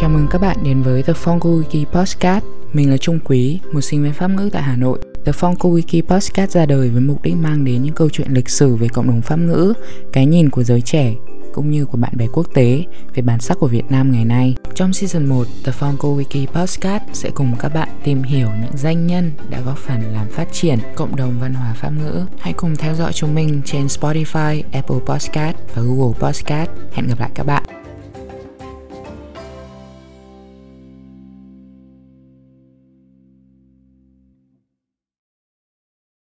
Chào mừng các bạn đến với The Fonko Wiki Podcast. Mình là Trung Quý, một sinh viên Pháp ngữ tại Hà Nội. The Fonko Wiki Podcast ra đời với mục đích mang đến những câu chuyện lịch sử về cộng đồng Pháp ngữ, cái nhìn của giới trẻ, cũng như của bạn bè quốc tế về bản sắc của Việt Nam ngày nay. Trong season 1, The Fonko Wiki Podcast sẽ cùng các bạn tìm hiểu những danh nhân đã góp phần làm phát triển cộng đồng văn hóa Pháp ngữ. Hãy cùng theo dõi chúng mình trên Spotify, Apple Podcast và Google Podcast. Hẹn gặp lại các bạn.